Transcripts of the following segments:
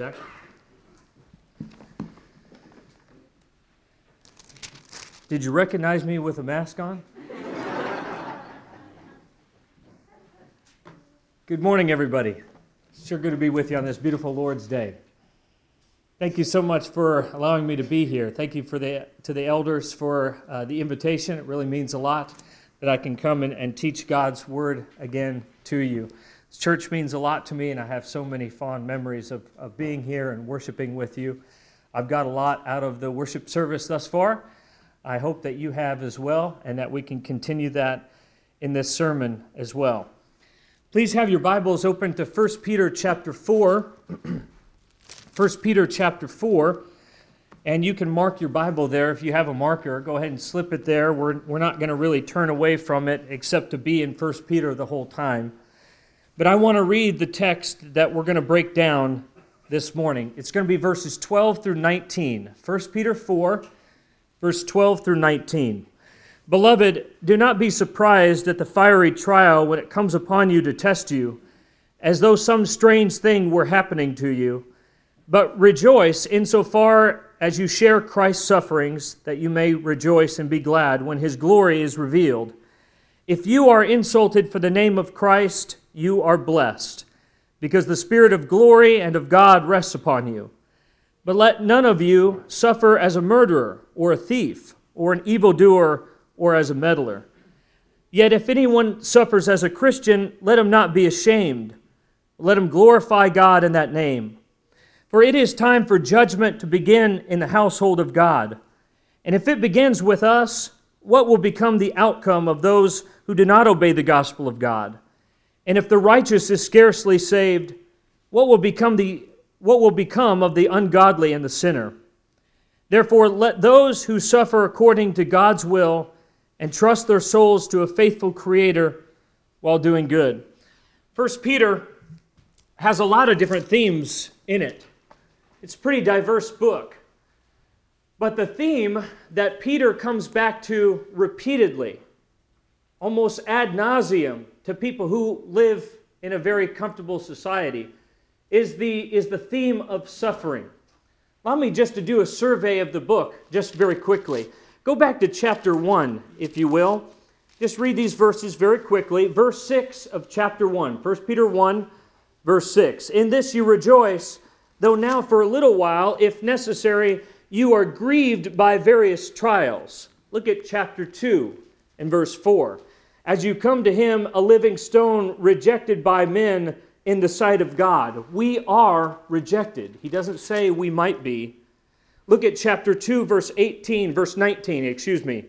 Zach. Did you recognize me with a mask on? Good morning, everybody. Sure good to be with you on this beautiful Lord's Day. Thank you so much for allowing me to be here. Thank you for the, to the elders for uh, the invitation. It really means a lot that I can come and, and teach God's word again to you. Church means a lot to me, and I have so many fond memories of, of being here and worshiping with you. I've got a lot out of the worship service thus far. I hope that you have as well, and that we can continue that in this sermon as well. Please have your Bibles open to 1 Peter chapter 4. 1 Peter chapter 4. And you can mark your Bible there if you have a marker. Go ahead and slip it there. We're, we're not going to really turn away from it except to be in 1 Peter the whole time. But I want to read the text that we're going to break down this morning. It's going to be verses 12 through 19. 1 Peter 4, verse 12 through 19. Beloved, do not be surprised at the fiery trial when it comes upon you to test you, as though some strange thing were happening to you. But rejoice insofar as you share Christ's sufferings, that you may rejoice and be glad when his glory is revealed. If you are insulted for the name of Christ, you are blessed, because the Spirit of glory and of God rests upon you. But let none of you suffer as a murderer, or a thief, or an evildoer, or as a meddler. Yet if anyone suffers as a Christian, let him not be ashamed. Let him glorify God in that name. For it is time for judgment to begin in the household of God. And if it begins with us, what will become the outcome of those who do not obey the gospel of God? And if the righteous is scarcely saved, what will become the what will become of the ungodly and the sinner? Therefore, let those who suffer according to God's will and trust their souls to a faithful Creator while doing good. First Peter has a lot of different themes in it. It's a pretty diverse book. But the theme that Peter comes back to repeatedly, almost ad nauseum, to people who live in a very comfortable society is the, is the theme of suffering. Allow me just to do a survey of the book, just very quickly. Go back to chapter 1, if you will. Just read these verses very quickly. Verse 6 of chapter 1, 1 Peter 1, verse 6. In this you rejoice, though now for a little while, if necessary, you are grieved by various trials. Look at chapter 2 and verse 4 as you come to him, a living stone rejected by men in the sight of God. We are rejected. He doesn't say we might be. Look at chapter 2, verse 18, verse 19, excuse me.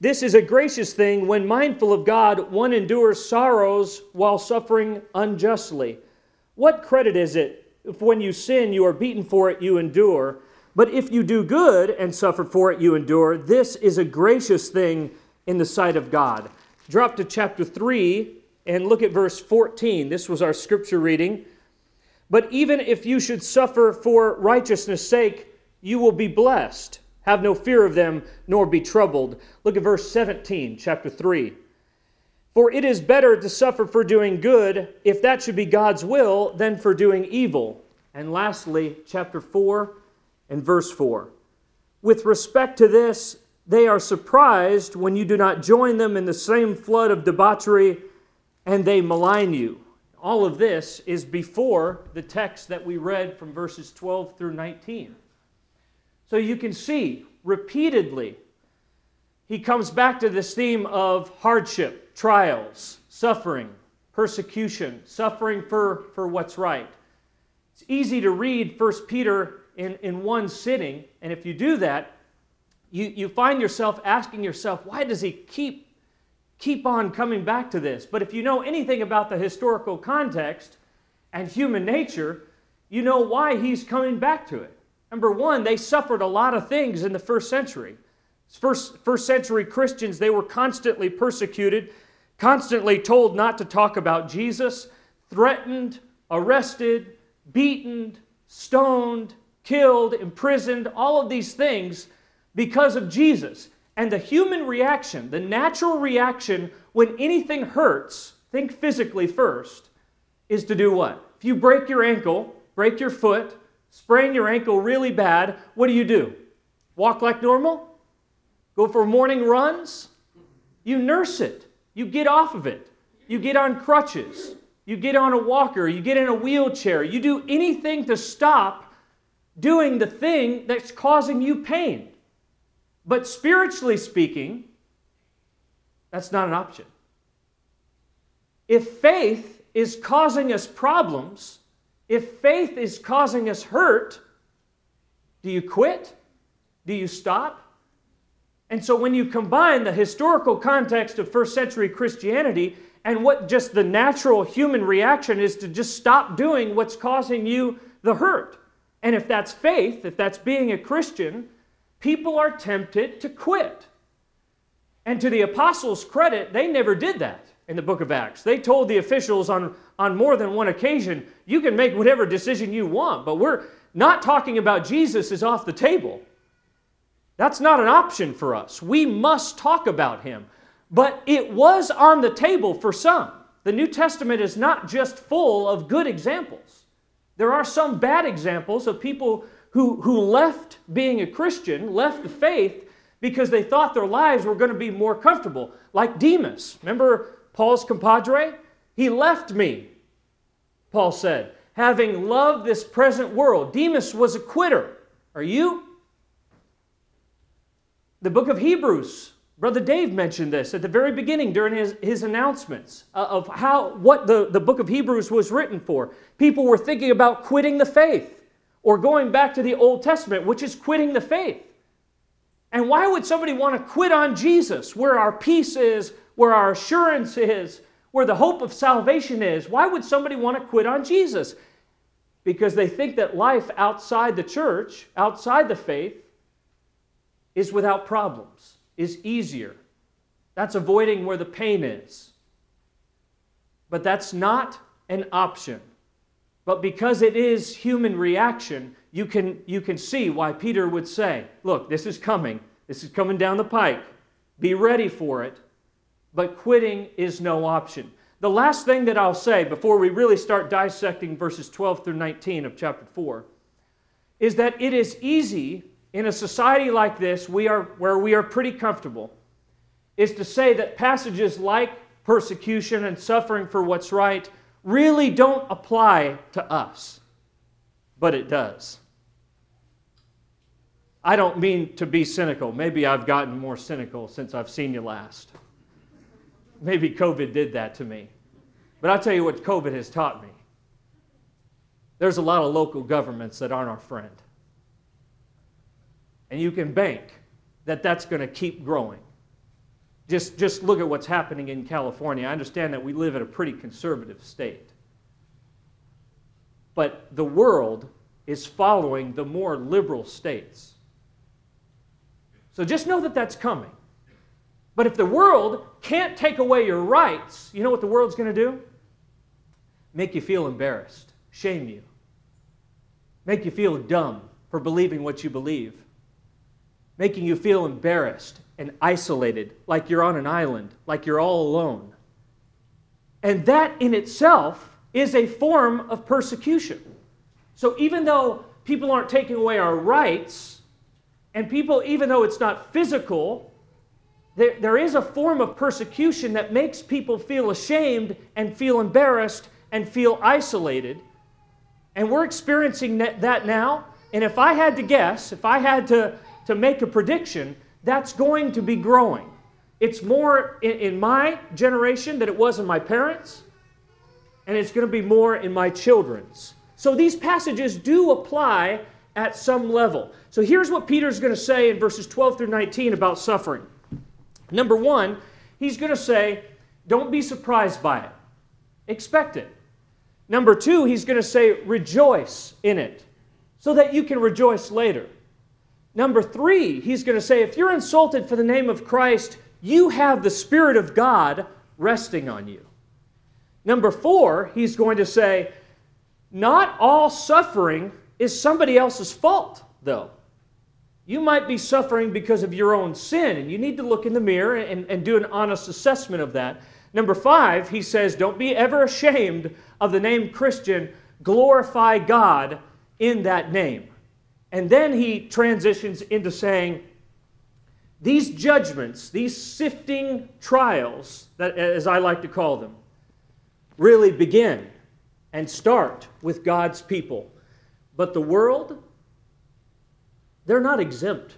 This is a gracious thing when mindful of God, one endures sorrows while suffering unjustly. What credit is it if when you sin you are beaten for it, you endure? But if you do good and suffer for it, you endure. This is a gracious thing in the sight of God. Drop to chapter 3 and look at verse 14. This was our scripture reading. But even if you should suffer for righteousness' sake, you will be blessed. Have no fear of them, nor be troubled. Look at verse 17, chapter 3. For it is better to suffer for doing good, if that should be God's will, than for doing evil. And lastly, chapter 4 and verse 4. With respect to this, they are surprised when you do not join them in the same flood of debauchery and they malign you. All of this is before the text that we read from verses 12 through 19. So you can see repeatedly he comes back to this theme of hardship, trials, suffering, persecution, suffering for, for what's right. It's easy to read 1 Peter in, in one sitting, and if you do that, you, you find yourself asking yourself, why does he keep, keep on coming back to this? But if you know anything about the historical context and human nature, you know why he's coming back to it. Number one, they suffered a lot of things in the first century. First, first century Christians, they were constantly persecuted, constantly told not to talk about Jesus, threatened, arrested, beaten, stoned, killed, imprisoned, all of these things because of Jesus. And the human reaction, the natural reaction when anything hurts, think physically first, is to do what? If you break your ankle, break your foot, sprain your ankle really bad, what do you do? Walk like normal? Go for morning runs? You nurse it. You get off of it. You get on crutches. You get on a walker. You get in a wheelchair. You do anything to stop doing the thing that's causing you pain. But spiritually speaking, that's not an option. If faith is causing us problems, if faith is causing us hurt, do you quit? Do you stop? And so when you combine the historical context of first century Christianity and what just the natural human reaction is to just stop doing what's causing you the hurt. And if that's faith, if that's being a Christian, people are tempted to quit. And to the apostles' credit, they never did that in the book of Acts. They told the officials on, on more than one occasion, you can make whatever decision you want, but we're not talking about Jesus is off the table. That's not an option for us. We must talk about him. But it was on the table for some. The New Testament is not just full of good examples. There are some bad examples of people who, who left being a Christian, left the faith, because they thought their lives were going to be more comfortable. Like Demas. Remember Paul's compadre? He left me, Paul said, having loved this present world. Demas was a quitter. Are you? The book of Hebrews, Brother Dave mentioned this at the very beginning during his, his announcements uh, of how what the, the book of Hebrews was written for. People were thinking about quitting the faith or going back to the Old Testament, which is quitting the faith. And why would somebody want to quit on Jesus, where our peace is, where our assurance is, where the hope of salvation is? Why would somebody want to quit on Jesus? Because they think that life outside the church, outside the faith, is without problems, is easier. That's avoiding where the pain is. But that's not an option. But because it is human reaction, you can, you can see why Peter would say, Look, this is coming. This is coming down the pike. Be ready for it. But quitting is no option. The last thing that I'll say before we really start dissecting verses 12 through 19 of chapter 4 is that it is easy in a society like this we are, where we are pretty comfortable is to say that passages like persecution and suffering for what's right really don't apply to us, but it does. I don't mean to be cynical. Maybe I've gotten more cynical since I've seen you last. Maybe COVID did that to me. But I'll tell you what COVID has taught me. There's a lot of local governments that aren't our friend. And you can bank that that's going to keep growing. Just, just look at what's happening in California. I understand that we live in a pretty conservative state. But the world is following the more liberal states. So just know that that's coming. But if the world can't take away your rights, you know what the world's going to do? Make you feel embarrassed, shame you, make you feel dumb for believing what you believe, making you feel embarrassed and isolated, like you're on an island, like you're all alone. And that in itself is a form of persecution. So even though people aren't taking away our rights, and people, even though it's not physical, there, there is a form of persecution that makes people feel ashamed and feel embarrassed and feel isolated. And we're experiencing that now. And if I had to guess, if I had to to make a prediction, that's going to be growing. It's more in, in my generation than it was in my parents, and it's going to be more in my children's. So these passages do apply at some level. So here's what Peter's going to say in verses 12 through 19 about suffering. Number one, he's going to say, don't be surprised by it, expect it. Number two, he's going to say, rejoice in it, so that you can rejoice later. Number three, he's going to say, if you're insulted for the name of Christ, you have the Spirit of God resting on you. Number four, he's going to say, not all suffering is somebody else's fault, though. You might be suffering because of your own sin, and you need to look in the mirror and, and do an honest assessment of that. Number five, he says, don't be ever ashamed of the name Christian. Glorify God in that name. And then he transitions into saying, these judgments, these sifting trials, that, as I like to call them, really begin and start with God's people. But the world, they're not exempt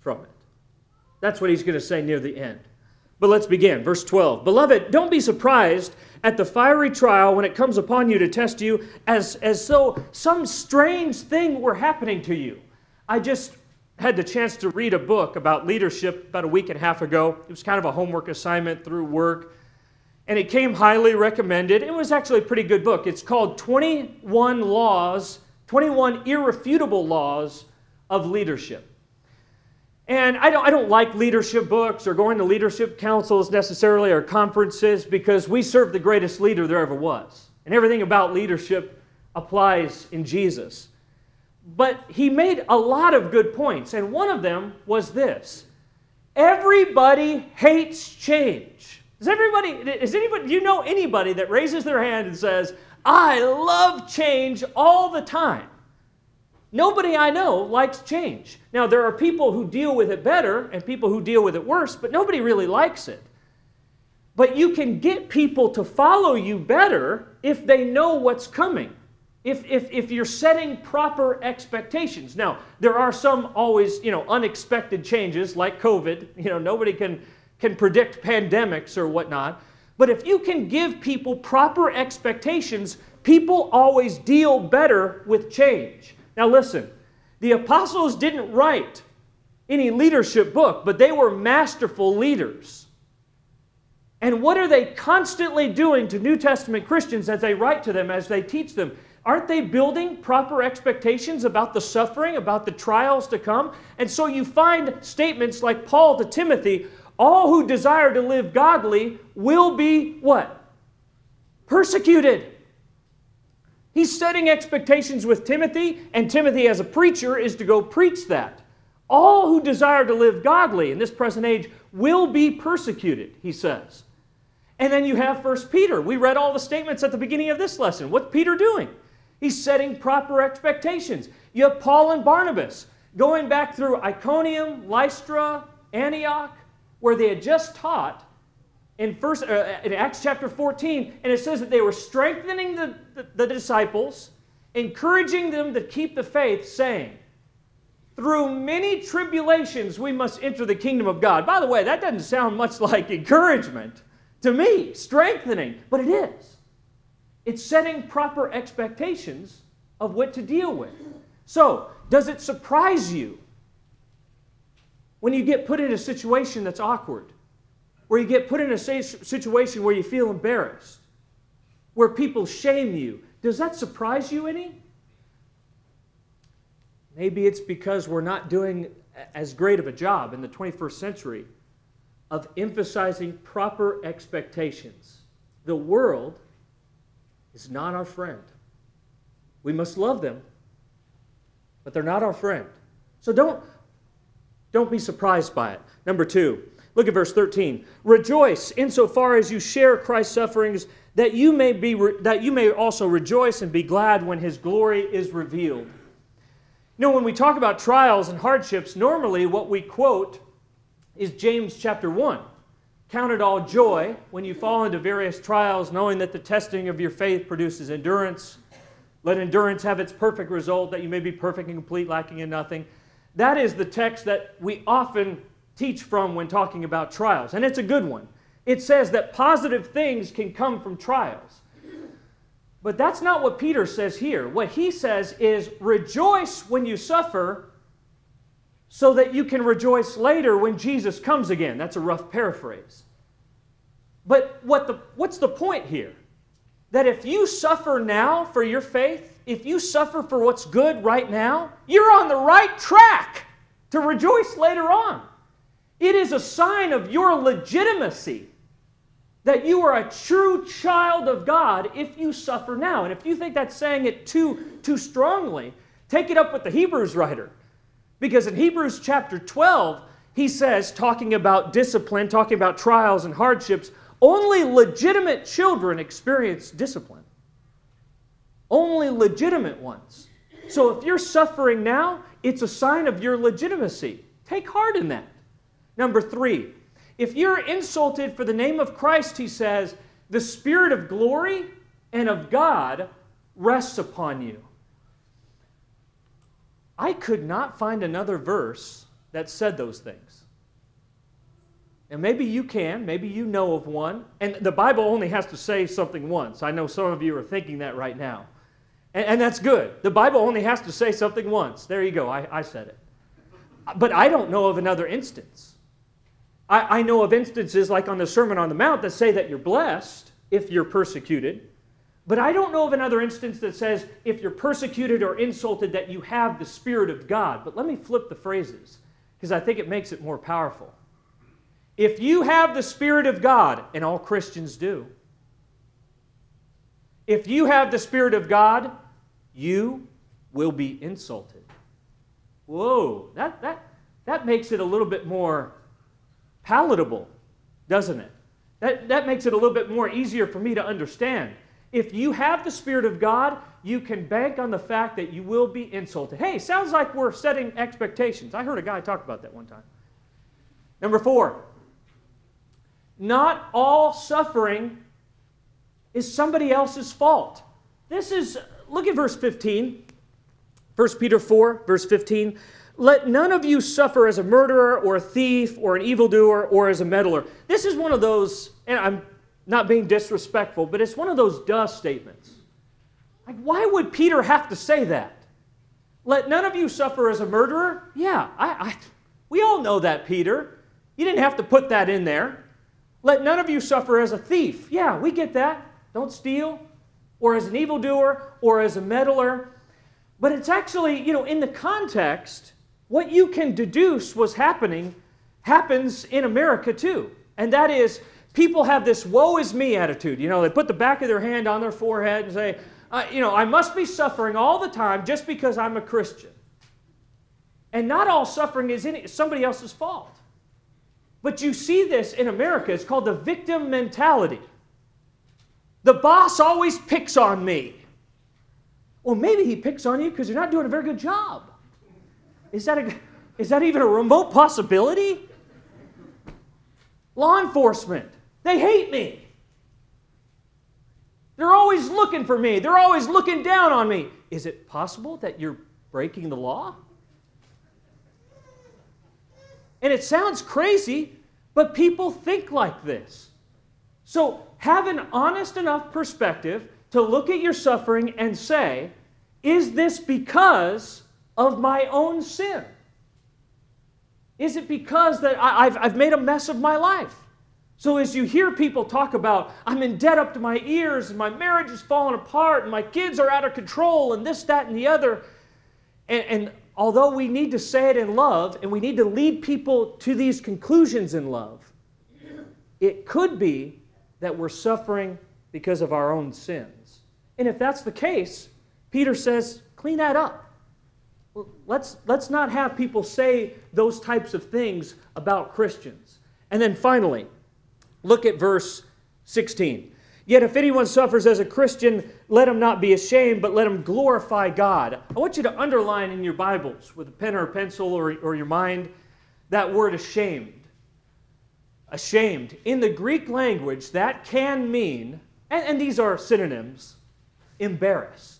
from it. That's what he's going to say near the end. But let's begin. Verse 12. Beloved, don't be surprised at the fiery trial when it comes upon you to test you as, as though some strange thing were happening to you. I just had the chance to read a book about leadership about a week and a half ago. It was kind of a homework assignment through work. And it came highly recommended. It was actually a pretty good book. It's called 21 Laws, 21 Irrefutable Laws of Leadership. And I don't, I don't like leadership books or going to leadership councils necessarily or conferences because we serve the greatest leader there ever was. And everything about leadership applies in Jesus. But he made a lot of good points, and one of them was this everybody hates change. Does everybody, is anybody, do you know anybody that raises their hand and says, I love change all the time? Nobody I know likes change. Now, there are people who deal with it better and people who deal with it worse, but nobody really likes it. But you can get people to follow you better if they know what's coming, if, if, if you're setting proper expectations. Now, there are some always, you know, unexpected changes like COVID. You know, nobody can, can predict pandemics or whatnot. But if you can give people proper expectations, people always deal better with change. Now, listen, the apostles didn't write any leadership book, but they were masterful leaders. And what are they constantly doing to New Testament Christians as they write to them, as they teach them? Aren't they building proper expectations about the suffering, about the trials to come? And so you find statements like Paul to Timothy all who desire to live godly will be what? Persecuted. He's setting expectations with Timothy, and Timothy, as a preacher, is to go preach that. All who desire to live godly in this present age will be persecuted, he says. And then you have First Peter. We read all the statements at the beginning of this lesson. What's Peter doing? He's setting proper expectations. You have Paul and Barnabas going back through Iconium, Lystra, Antioch, where they had just taught in, first, uh, in Acts chapter 14, and it says that they were strengthening the, the, disciples, encouraging them to keep the faith, saying, Through many tribulations we must enter the kingdom of God. By the way, that doesn't sound much like encouragement to me, strengthening, but it is. It's setting proper expectations of what to deal with. So, does it surprise you when you get put in a situation that's awkward? where you get put in a situation where you feel embarrassed, where people shame you. Does that surprise you any? Maybe it's because we're not doing as great of a job in the 21st century of emphasizing proper expectations. The world is not our friend. We must love them, but they're not our friend. So don't, don't be surprised by it. Number two, Look at verse 13. Rejoice insofar as you share Christ's sufferings, that you may be that you may also rejoice and be glad when his glory is revealed. You know, when we talk about trials and hardships, normally what we quote is James chapter 1. Count it all joy when you fall into various trials, knowing that the testing of your faith produces endurance. Let endurance have its perfect result, that you may be perfect and complete, lacking in nothing. That is the text that we often teach from when talking about trials, and it's a good one. It says that positive things can come from trials. But that's not what Peter says here. What he says is rejoice when you suffer so that you can rejoice later when Jesus comes again. That's a rough paraphrase. But what the, what's the point here? That if you suffer now for your faith, if you suffer for what's good right now, you're on the right track to rejoice later on. It is a sign of your legitimacy that you are a true child of God if you suffer now. And if you think that's saying it too, too strongly, take it up with the Hebrews writer. Because in Hebrews chapter 12, he says, talking about discipline, talking about trials and hardships, only legitimate children experience discipline. Only legitimate ones. So if you're suffering now, it's a sign of your legitimacy. Take heart in that. Number three, if you're insulted for the name of Christ, he says, the Spirit of glory and of God rests upon you. I could not find another verse that said those things. And maybe you can, maybe you know of one. And the Bible only has to say something once. I know some of you are thinking that right now. And, and that's good. The Bible only has to say something once. There you go, I, I said it. But I don't know of another instance. I, I know of instances like on the Sermon on the Mount that say that you're blessed if you're persecuted. But I don't know of another instance that says if you're persecuted or insulted that you have the Spirit of God. But let me flip the phrases because I think it makes it more powerful. If you have the Spirit of God, and all Christians do, if you have the Spirit of God, you will be insulted. Whoa, that, that, that makes it a little bit more palatable, doesn't it? That, that makes it a little bit more easier for me to understand. If you have the Spirit of God, you can bank on the fact that you will be insulted. Hey, sounds like we're setting expectations. I heard a guy talk about that one time. Number four, not all suffering is somebody else's fault. This is, look at verse 15. 1 Peter 4, verse 15. Let none of you suffer as a murderer or a thief or an evildoer or as a meddler. This is one of those, and I'm not being disrespectful, but it's one of those duh statements. Like, why would Peter have to say that? Let none of you suffer as a murderer? Yeah, I, I, we all know that, Peter. You didn't have to put that in there. Let none of you suffer as a thief. Yeah, we get that. Don't steal. Or as an evildoer, or as a meddler. But it's actually, you know, in the context, what you can deduce was happening happens in America too. And that is, people have this woe is me attitude. You know, they put the back of their hand on their forehead and say, uh, you know, I must be suffering all the time just because I'm a Christian. And not all suffering is any, somebody else's fault. But you see this in America. It's called the victim mentality. The boss always picks on me. Well, maybe he picks on you because you're not doing a very good job. Is that, a, is that even a remote possibility? Law enforcement, they hate me. They're always looking for me, they're always looking down on me. Is it possible that you're breaking the law? And it sounds crazy, but people think like this. So have an honest enough perspective to look at your suffering and say, is this because of my own sin? Is it because that I, have I've made a mess of my life? So as you hear people talk about, I'm in debt up to my ears, and my marriage is falling apart, and my kids are out of control, and this, that, and the other, and, and although we need to say it in love, and we need to lead people to these conclusions in love, it could be that we're suffering because of our own sins. And if that's the case, Peter says, clean that up. Let's, let's not have people say those types of things about Christians. And then finally, look at verse 16. Yet if anyone suffers as a Christian, let him not be ashamed, but let him glorify God. I want you to underline in your Bibles with a pen or a pencil or, or your mind that word ashamed. Ashamed. In the Greek language, that can mean, and, and these are synonyms, embarrassed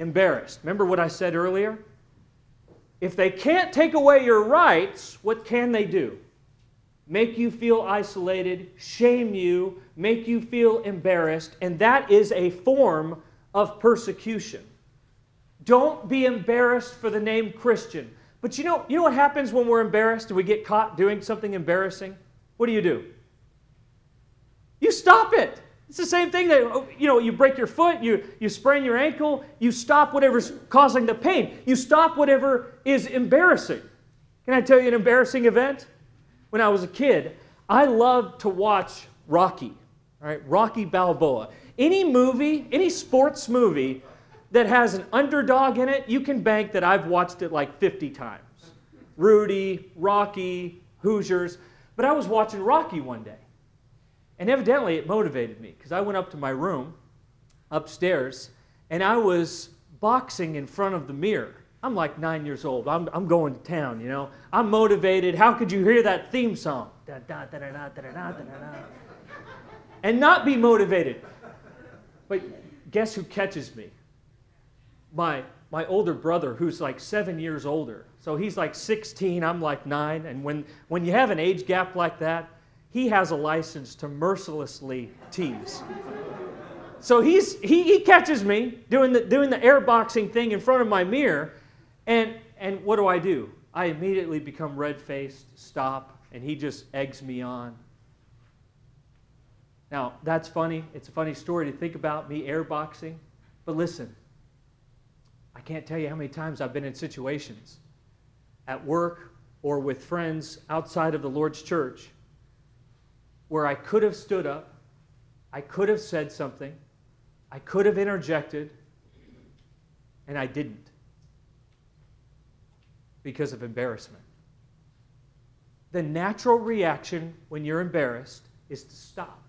embarrassed. Remember what I said earlier? If they can't take away your rights, what can they do? Make you feel isolated, shame you, make you feel embarrassed, and that is a form of persecution. Don't be embarrassed for the name Christian. But you know, you know what happens when we're embarrassed and we get caught doing something embarrassing? What do you do? You stop it. It's the same thing that, you know, you break your foot, you, you sprain your ankle, you stop whatever's causing the pain. You stop whatever is embarrassing. Can I tell you an embarrassing event? When I was a kid, I loved to watch Rocky, right? Rocky Balboa. Any movie, any sports movie that has an underdog in it, you can bank that I've watched it like 50 times. Rudy, Rocky, Hoosiers. But I was watching Rocky one day. And evidently, it motivated me because I went up to my room upstairs and I was boxing in front of the mirror. I'm like nine years old. I'm, I'm going to town, you know. I'm motivated. How could you hear that theme song? And not be motivated. But guess who catches me? My, my older brother, who's like seven years older. So he's like 16, I'm like nine. And when, when you have an age gap like that, he has a license to mercilessly tease. So he's, he, he catches me doing the, doing the air boxing thing in front of my mirror. And, and what do I do? I immediately become red faced, stop, and he just eggs me on. Now, that's funny. It's a funny story to think about me airboxing. But listen, I can't tell you how many times I've been in situations at work or with friends outside of the Lord's church where I could have stood up, I could have said something, I could have interjected, and I didn't because of embarrassment. The natural reaction when you're embarrassed is to stop.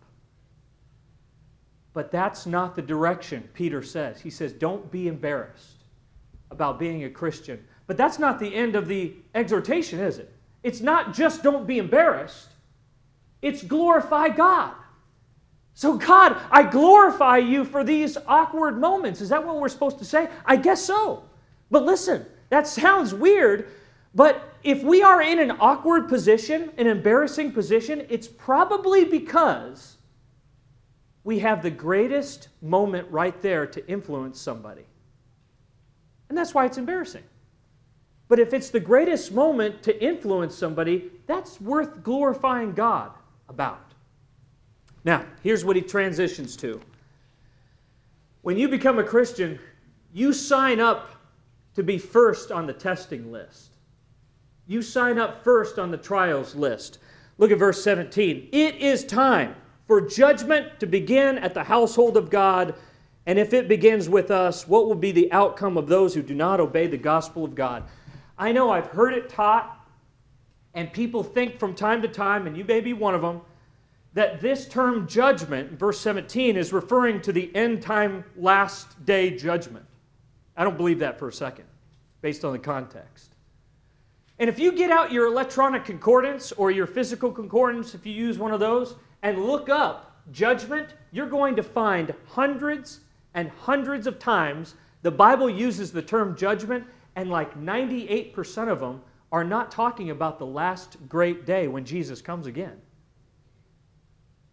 But that's not the direction Peter says. He says, don't be embarrassed about being a Christian. But that's not the end of the exhortation, is it? It's not just don't be embarrassed, it's glorify God. So, God, I glorify you for these awkward moments. Is that what we're supposed to say? I guess so. But listen, that sounds weird, but if we are in an awkward position, an embarrassing position, it's probably because we have the greatest moment right there to influence somebody. And that's why it's embarrassing. But if it's the greatest moment to influence somebody, that's worth glorifying God about. Now, here's what he transitions to. When you become a Christian, you sign up to be first on the testing list. You sign up first on the trials list. Look at verse 17. It is time for judgment to begin at the household of God. And if it begins with us, what will be the outcome of those who do not obey the gospel of God? I know I've heard it taught, and people think from time to time, and you may be one of them, that this term judgment, verse 17, is referring to the end time last day judgment. I don't believe that for a second, based on the context. And if you get out your electronic concordance or your physical concordance, if you use one of those, and look up judgment, you're going to find hundreds and hundreds of times the Bible uses the term judgment, and like 98% of them are not talking about the last great day when Jesus comes again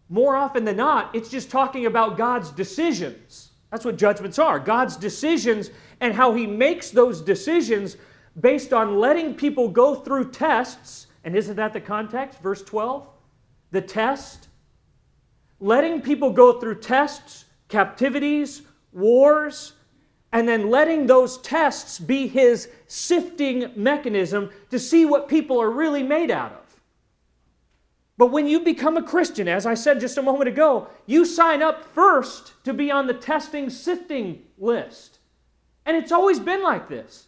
more often than not, it's just talking about God's decisions. That's what judgments are God's decisions and how He makes those decisions based on letting people go through tests. And isn't that the context? Verse 12? The test. Letting people go through tests, captivities, wars, and then letting those tests be His sifting mechanism to see what people are really made out of. But when you become a Christian, as I said just a moment ago, you sign up first to be on the testing, sifting list. And it's always been like this.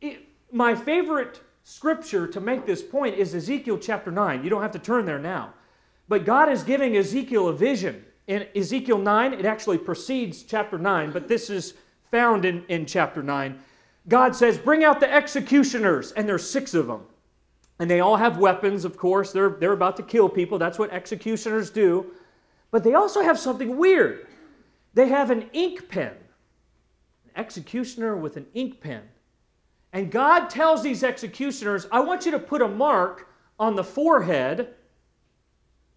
It, my favorite scripture to make this point is Ezekiel chapter 9. You don't have to turn there now. But God is giving Ezekiel a vision. In Ezekiel 9, it actually precedes chapter 9, but this is found in, in chapter 9. God says, Bring out the executioners, and there's six of them. And they all have weapons, of course. They're, they're about to kill people. That's what executioners do. But they also have something weird. They have an ink pen, an executioner with an ink pen. And God tells these executioners, I want you to put a mark on the forehead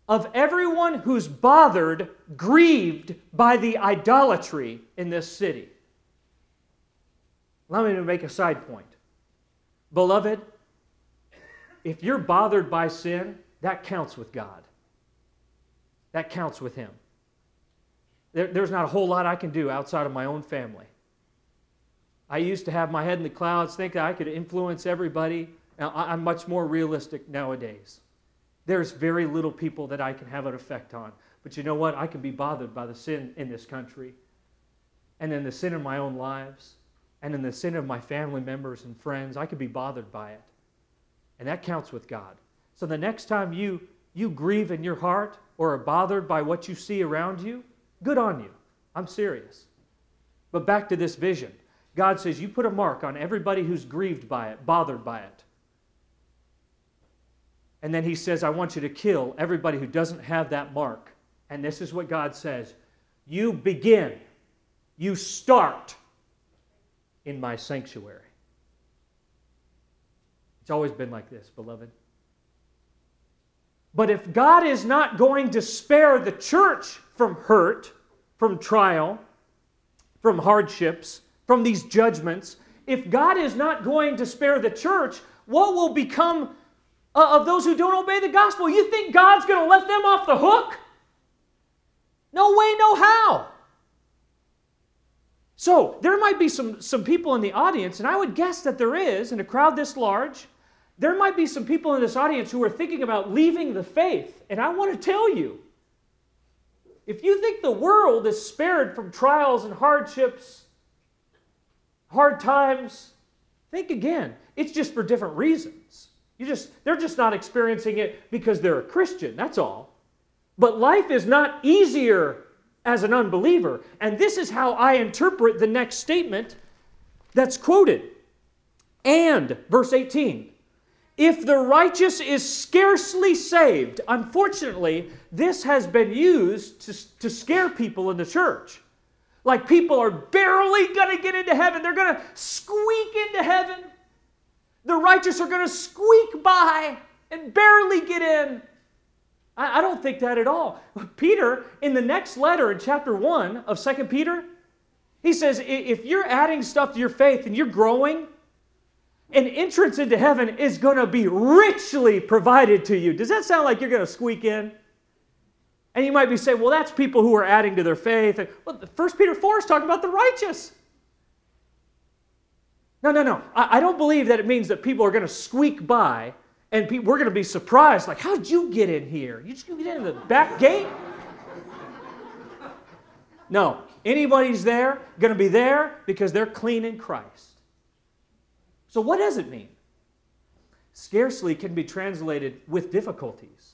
of everyone who's bothered, grieved by the idolatry in this city. Allow me make a side point. Beloved, if you're bothered by sin, that counts with God. That counts with Him. There, there's not a whole lot I can do outside of my own family. I used to have my head in the clouds, think that I could influence everybody. Now, I'm much more realistic nowadays. There's very little people that I can have an effect on. But you know what? I can be bothered by the sin in this country, and then the sin in my own lives, and in the sin of my family members and friends. I can be bothered by it. And that counts with God. So the next time you, you grieve in your heart or are bothered by what you see around you, good on you. I'm serious. But back to this vision. God says, You put a mark on everybody who's grieved by it, bothered by it. And then he says, I want you to kill everybody who doesn't have that mark. And this is what God says You begin, you start in my sanctuary. It's always been like this, beloved. But if God is not going to spare the church from hurt, from trial, from hardships, from these judgments, if God is not going to spare the church, what will become Uh, of those who don't obey the gospel? You think God's going to let them off the hook? No way, no how. So, there might be some, some people in the audience, and I would guess that there is, in a crowd this large, there might be some people in this audience who are thinking about leaving the faith. And I want to tell you if you think the world is spared from trials and hardships, hard times, think again. It's just for different reasons. You just they're just not experiencing it because they're a Christian, that's all. But life is not easier as an unbeliever. And this is how I interpret the next statement that's quoted. And verse 18 if the righteous is scarcely saved, unfortunately, this has been used to, to scare people in the church. Like people are barely going to get into heaven, they're going to squeak into heaven. The righteous are going to squeak by and barely get in. I, I don't think that at all. Peter, in the next letter in chapter 1 of Second Peter, he says if you're adding stuff to your faith and you're growing, an entrance into heaven is going to be richly provided to you. Does that sound like you're going to squeak in? And you might be saying, well, that's people who are adding to their faith. Well, 1 Peter 4 is talking about the righteous. No, no, no. I, I don't believe that it means that people are going to squeak by and pe- we're going to be surprised. Like, how'd you get in here? You just get in the back gate? No. Anybody's there, going to be there because they're clean in Christ. So, what does it mean? Scarcely can be translated with difficulties.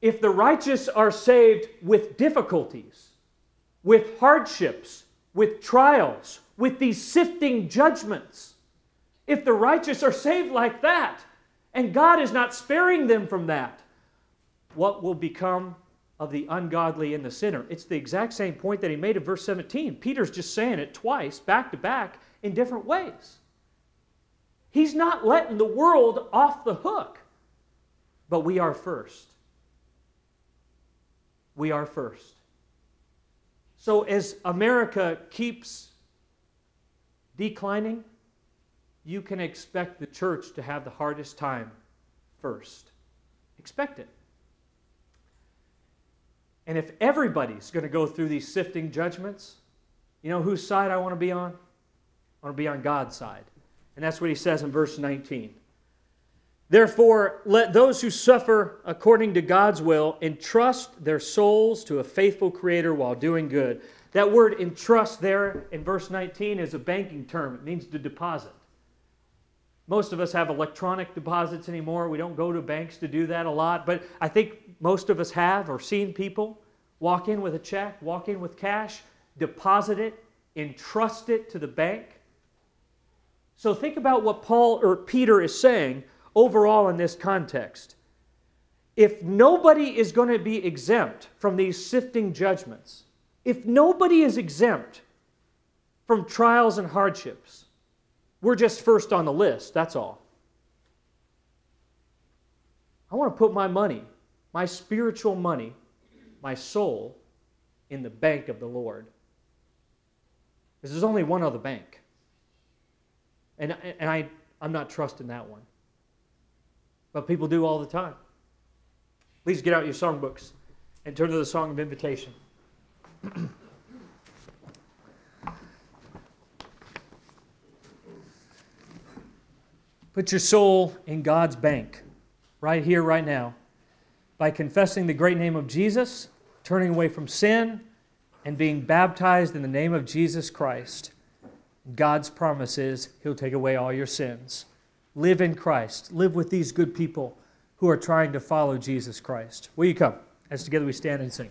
If the righteous are saved with difficulties, with hardships, with trials, with these sifting judgments, if the righteous are saved like that, and God is not sparing them from that, what will become of the ungodly and the sinner? It's the exact same point that he made in verse 17. Peter's just saying it twice, back to back, in different ways. He's not letting the world off the hook, but we are first. We are first. So, as America keeps declining, you can expect the church to have the hardest time first. Expect it. And if everybody's going to go through these sifting judgments, you know whose side I want to be on? I want to be on God's side. And that's what he says in verse 19. Therefore, let those who suffer according to God's will entrust their souls to a faithful Creator while doing good. That word entrust there in verse 19 is a banking term, it means to deposit. Most of us have electronic deposits anymore. We don't go to banks to do that a lot, but I think most of us have or seen people walk in with a check, walk in with cash, deposit it, entrust it to the bank. So think about what Paul or Peter is saying overall in this context. If nobody is going to be exempt from these sifting judgments, if nobody is exempt from trials and hardships, we're just first on the list, that's all. I want to put my money, my spiritual money, my soul, in the bank of the Lord. Because there's only one other bank. And, and I, I'm not trusting that one. But people do all the time. Please get out your songbooks and turn to the Song of Invitation. Put your soul in God's bank, right here, right now, by confessing the great name of Jesus, turning away from sin, and being baptized in the name of Jesus Christ. God's promise is He'll take away all your sins. Live in Christ. Live with these good people who are trying to follow Jesus Christ. Will you come as together we stand and sing?